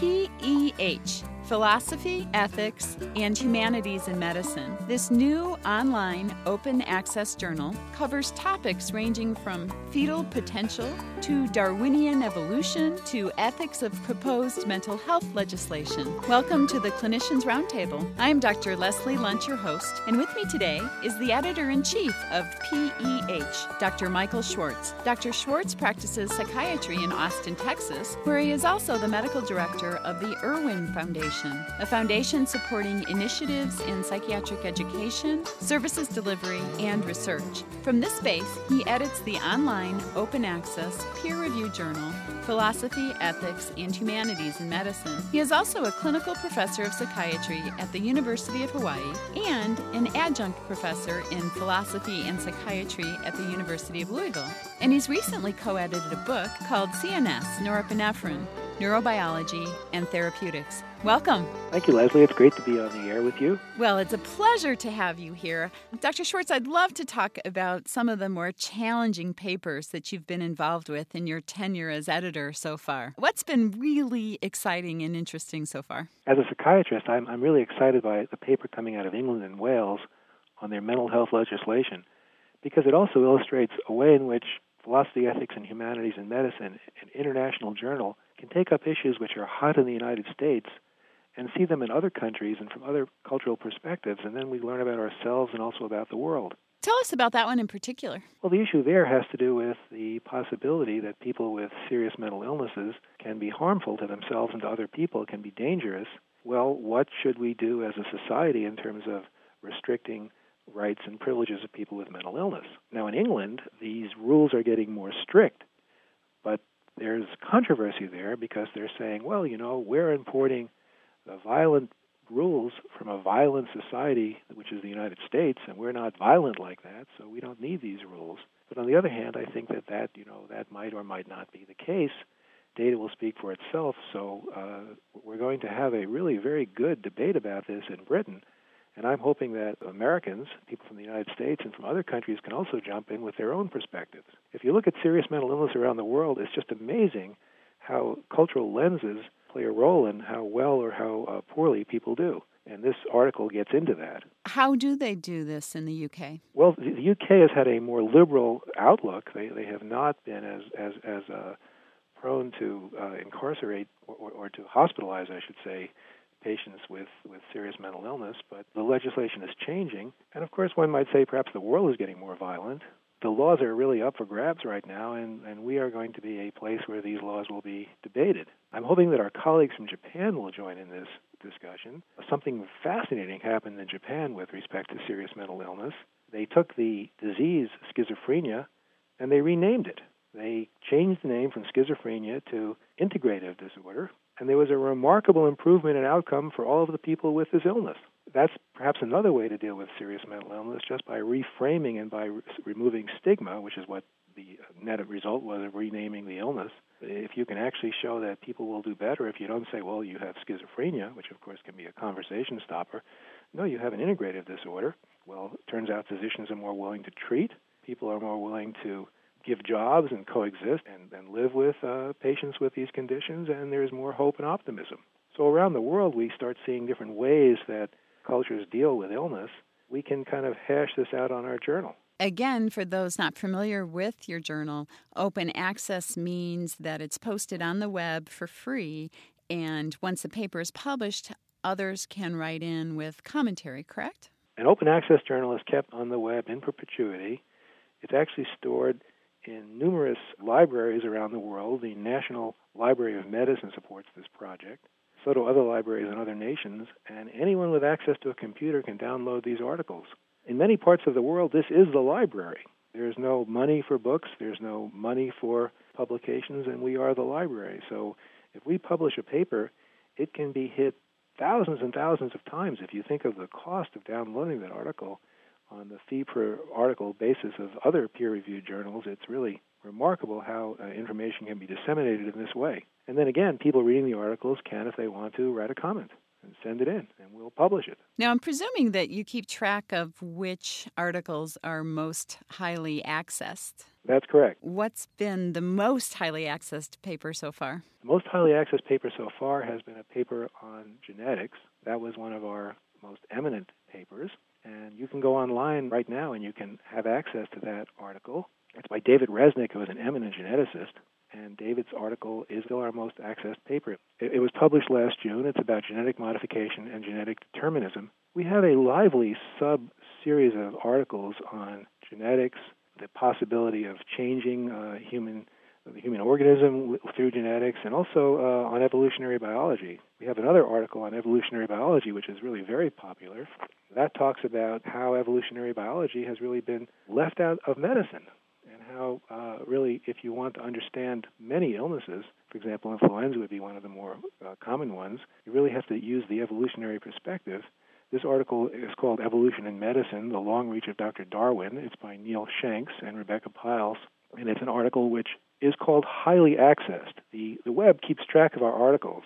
PEH Philosophy, Ethics, and Humanities in Medicine. This new online open access journal covers topics ranging from fetal potential to Darwinian evolution to ethics of proposed mental health legislation. Welcome to the Clinicians Roundtable. I'm Dr. Leslie Lundt, your host, and with me today is the editor in chief of PEH, Dr. Michael Schwartz. Dr. Schwartz practices psychiatry in Austin, Texas, where he is also the medical director of the Irwin Foundation, a foundation supporting initiatives in psychiatric education, services delivery, and research. From this space, he edits the online, open access, peer reviewed journal, Philosophy, Ethics, and Humanities in Medicine. He is also a clinical professor of psychiatry at the University of Hawaii and an adjunct professor in philosophy and psychiatry at the University of Louisville. And he's recently co edited a book called CNS Norepinephrine Neurobiology and Therapeutics. Welcome. Thank you, Leslie. It's great to be on the air with you. Well, it's a pleasure to have you here. Dr. Schwartz, I'd love to talk about some of the more challenging papers that you've been involved with in your tenure as editor so far. What's been really exciting and interesting so far? As a psychiatrist, I'm, I'm really excited by the paper coming out of England and Wales on their mental health legislation because it also illustrates a way in which philosophy, ethics, and humanities in medicine, an international journal, can take up issues which are hot in the United States and see them in other countries and from other cultural perspectives, and then we learn about ourselves and also about the world. Tell us about that one in particular. Well, the issue there has to do with the possibility that people with serious mental illnesses can be harmful to themselves and to other people, can be dangerous. Well, what should we do as a society in terms of restricting rights and privileges of people with mental illness? Now, in England, these rules are getting more strict, but there's controversy there because they're saying, well, you know, we're importing the violent rules from a violent society, which is the United States, and we're not violent like that, so we don't need these rules. But on the other hand, I think that that you know that might or might not be the case. Data will speak for itself. So uh, we're going to have a really very good debate about this in Britain, and I'm hoping that Americans, people from the United States and from other countries, can also jump in with their own perspectives. If you look at serious mental illness around the world, it's just amazing how cultural lenses play a role in how well or how uh, poorly people do. And this article gets into that. How do they do this in the UK? Well, the, UK has had a more liberal outlook. They, they have not been as, as, as uh, prone to uh, incarcerate or, or, or to hospitalize, I should say, patients with, with serious mental illness, but the legislation is changing. And of course, one might say perhaps the world is getting more violent the laws are really up for grabs right now, and, and we are going to be a place where these laws will be debated. I'm hoping that our colleagues from Japan will join in this discussion. Something fascinating happened in Japan with respect to serious mental illness. They took the disease schizophrenia and they renamed it. They changed the name from schizophrenia to integrative disorder, and there was a remarkable improvement in outcome for all of the people with this illness that's perhaps another way to deal with serious mental illness, just by reframing and by re- removing stigma, which is what the net result was of renaming the illness. If you can actually show that people will do better, if you don't say, well, you have schizophrenia, which of course can be a conversation stopper, no, you have an integrative disorder. Well, it turns out physicians are more willing to treat, people are more willing to give jobs and coexist and, and live with uh, patients with these conditions, and there's more hope and optimism. So around the world, we start seeing different ways that cultures deal with illness, we can kind of hash this out on our journal. Again, for those not familiar with your journal, open access means that it's posted on the web for free, and once the paper is published, others can write in with commentary, correct? An open access journal is kept on the web in perpetuity. It's actually stored in numerous libraries around the world. The National Library of Medicine supports this project so do other libraries in other nations, and anyone with access to a computer can download these articles. In many parts of the world, this is the library. There's no money for books, there's no money for publications, and we are the library. So if we publish a paper, it can be hit thousands and thousands of times. If you think of the cost of downloading that article on the fee per article basis of other peer reviewed journals, it's really remarkable how uh, information can be disseminated in this way. And then again, people reading the articles can, if they want to, write a comment and send it in, and we'll publish it. Now, I'm presuming that you keep track of which articles are most highly accessed. That's correct. What's been the most highly accessed paper so far? The most highly accessed paper so far has been a paper on genetics. That was one of our most eminent papers. And you can go online right now and you can have access to that article. It's by David Resnik, who is an eminent geneticist. And David's article is still our most accessed paper. It, it was published last June. It's about genetic modification and genetic determinism. We have a lively sub series of articles on genetics, the possibility of changing uh, human the human organism through genetics, and also uh, on evolutionary biology. We have another article on evolutionary biology, which is really very popular. That talks about how evolutionary biology has really been left out of medicine, and how uh, really, if you want to understand many illnesses, for example, influenza would be one of the more uh, common ones, you really have to use the evolutionary perspective this article is called Evolution in Medicine The Long Reach of Dr. Darwin. It's by Niall Shanks and Rebecca Pyles, and it's an article which is called highly accessed. The, the web keeps track of our articles,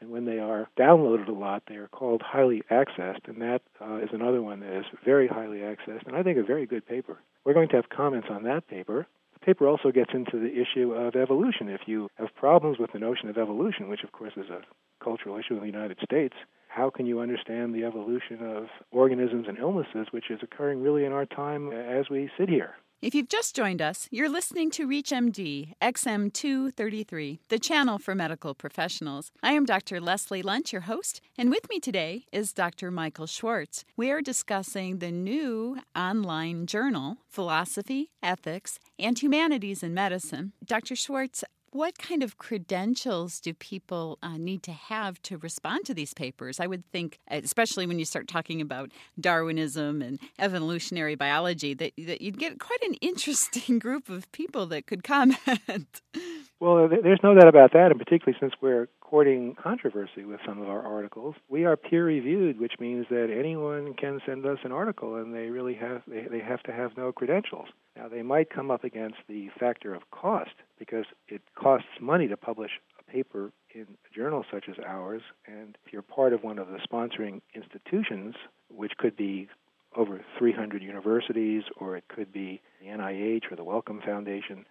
and when they are downloaded a lot, they are called highly accessed, and that uh, is another one that is very highly accessed, and I think a very good paper. We're going to have comments on that paper. The paper also gets into the issue of evolution. If you have problems with the notion of evolution, which of course is a cultural issue in the United States, how can you understand the evolution of organisms and illnesses, which is occurring really in our time as we sit here? If you've just joined us, you're listening to ReachMD XM233, the channel for medical professionals. I am Dr. Leslie Lundt, your host, and with me today is Dr. Michael Schwartz. We are discussing the new online journal, Philosophy, Ethics, and Humanities in Medicine. Dr. Schwartz, what kind of credentials do people uh, need to have to respond to these papers? I would think, especially when you start talking about Darwinism and evolutionary biology, that, that you'd get quite an interesting group of people that could comment. Well, there's no doubt about that, and particularly since we're courting controversy with some of our articles. We are peer reviewed, which means that anyone can send us an article, and they really have they, they have to have no credentials. Now, they might come up against the factor of cost because it costs money to publish a paper in a journal such as ours, and if you're part of one of the sponsoring institutions, which could be over 300 universities, or it could be the NIH or the Wellcome Foundation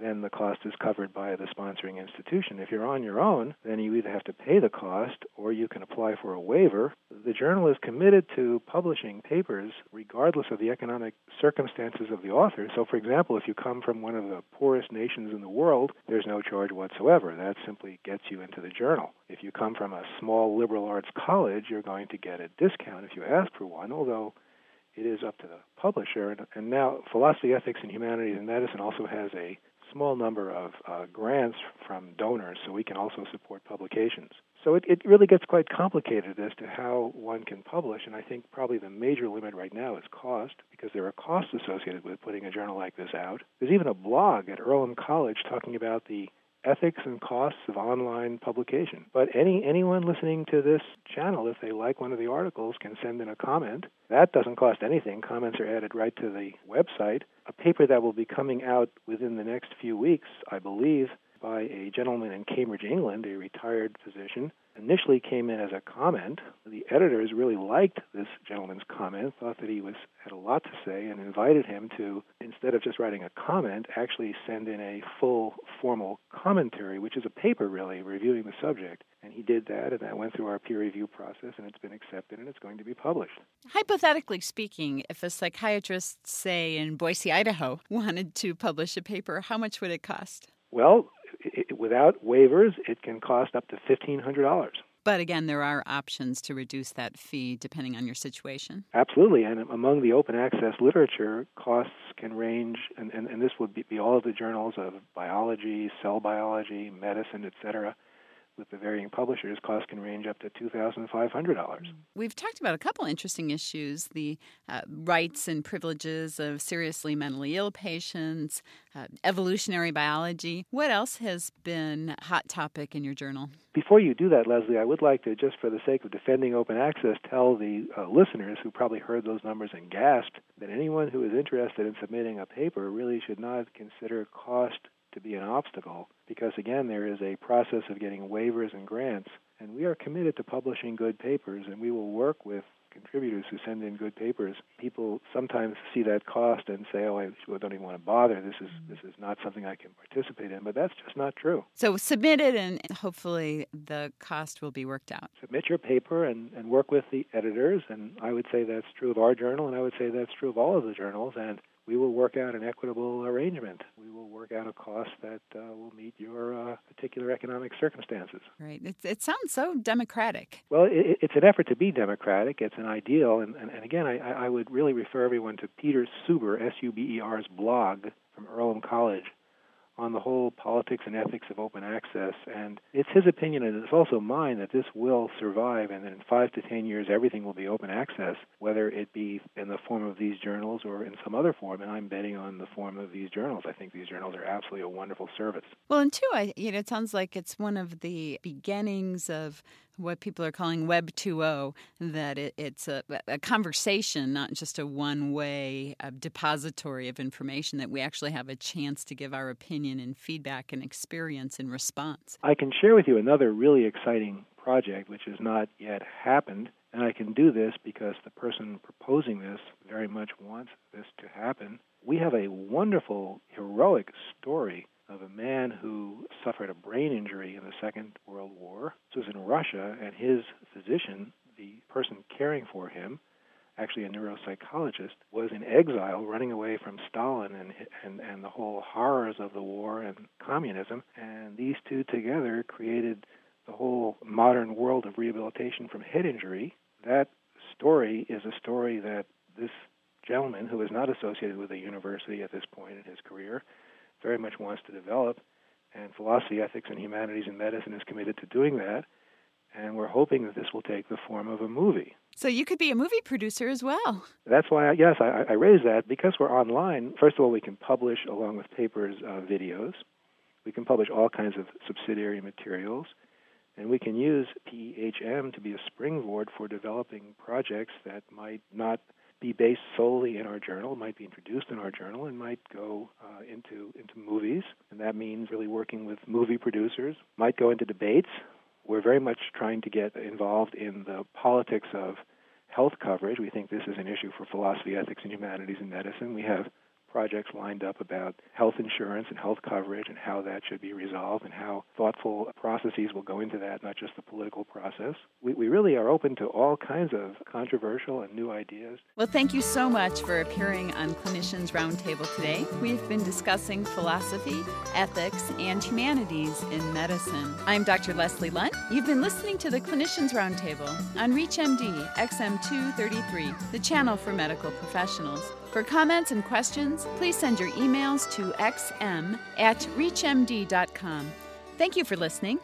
then the cost is covered by the sponsoring institution. If you're on your own, then you either have to pay the cost or you can apply for a waiver. The journal is committed to publishing papers regardless of the economic circumstances of the author. So, for example, if you come from one of the poorest nations in the world, there's no charge whatsoever. That simply gets you into the journal. If you come from a small liberal arts college, you're going to get a discount if you ask for one, although it is up to the publisher. And, now, Philosophy, Ethics, and Humanities and Medicine also has a small number of uh, grants from donors, so we can also support publications. So it, it really gets quite complicated as to how one can publish, and I think probably the major limit right now is cost, because there are costs associated with putting a journal like this out. There's even a blog at Earlham College talking about the ethics and costs of online publication. But any anyone listening to this channel, if they like one of the articles, can send in a comment. That doesn't cost anything. Comments are added right to the website. A paper that will be coming out within the next few weeks, I believe, by a gentleman in Cambridge, England, a retired physician, initially came in as a comment. The editors really liked this gentleman's comment, thought that he was had a lot to say, and invited him to, instead of just writing a comment, actually send in a full formal commentary, which is a paper really reviewing the subject. And he did that, and that went through our peer review process, and it's been accepted, and it's going to be published. Hypothetically speaking, if a psychiatrist, say in Boise, Idaho, wanted to publish a paper, how much would it cost? Well, it, without waivers, it can cost up to $1,500. But again, there are options to reduce that fee depending on your situation. Absolutely. And among the open access literature, costs can range, and, and, and this would be, be all of the journals of biology, cell biology, medicine, et cetera with the varying publishers, costs can range up to $2,500. We've talked about a couple interesting issues the uh, rights and privileges of seriously mentally ill patients, uh, evolutionary biology. What else has been a hot topic in your journal? Before you do that, Leslie, I would like to, just for the sake of defending open access, tell the uh, listeners who probably heard those numbers and gasped that anyone who is interested in submitting a paper really should not consider cost to be an obstacle because, again, there is a process of getting waivers and grants. And we are committed to publishing good papers, and we will work with contributors who send in good papers, people sometimes see that cost and say, "Oh, I don't even want to bother. This is this is not something I can participate in." But that's just not true. So submit it, and hopefully the cost will be worked out. Submit your paper and, and work with the editors, and I would say that's true of our journal, and I would say that's true of all of the journals. And we will work out an equitable arrangement. We will work out a cost that uh, will meet your uh, particular economic circumstances. Right. It, it sounds so democratic. Well, it, it's an effort to be democratic. It's an ideal. And, and, and again, I, I would really refer everyone to Peter Suber, S U B E R's blog from Earlham College on the whole politics and ethics of open access. And it's his opinion, and it's also mine, that this will survive, and in five to ten years, everything will be open access, whether it be in the form of these journals or in some other form. And I'm betting on the form of these journals. I think these journals are absolutely a wonderful service. Well, and two, I, you know, it sounds like it's one of the beginnings of what people are calling Web 2.0, that it, it's a, a, conversation, not just a one way depository of information, that we actually have a chance to give our opinion and feedback and experience and response. I can share with you another really exciting project which has not yet happened. And I can do this because the person proposing this very much wants this to happen. We have a wonderful, heroic story of a man who suffered a brain injury in the Second World War. This was in Russia, and his physician, the person caring for him, actually a neuropsychologist, was in exile, running away from Stalin and and and the whole horrors of the war and communism. And these two together created the whole modern world of rehabilitation from head injury. That story is a story that this gentleman, who is not associated with a university at this point in his career, very much wants to develop. And philosophy, ethics, and humanities in medicine is committed to doing that. And we're hoping that this will take the form of a movie. So you could be a movie producer as well. That's why, I, yes, I, I raise that because we're online. First of all, we can publish along with papers uh, videos. We can publish all kinds of subsidiary materials, and we can use PHM to be a springboard for developing projects that might not be based solely in our journal, might be introduced in our journal, and might go uh, into into movies. And that means really working with movie producers. Might go into debates. We're very much trying to get involved in the politics of health coverage. We think this is an issue for philosophy, ethics, and humanities in medicine. We have projects lined up about health insurance and health coverage and how that should be resolved and how thoughtful processes will go into that, not just the political process. We, we really are open to all kinds of controversial and new ideas. Well, thank you so much for appearing on Clinicians Roundtable today. We've been discussing philosophy, ethics, and humanities in medicine. I'm Dr. Leslie Lundt. You've been listening to the Clinicians Roundtable on ReachMD XM233, the channel for medical professionals. For comments and questions, please send your emails to xm at reachmd.com. Thank you for listening.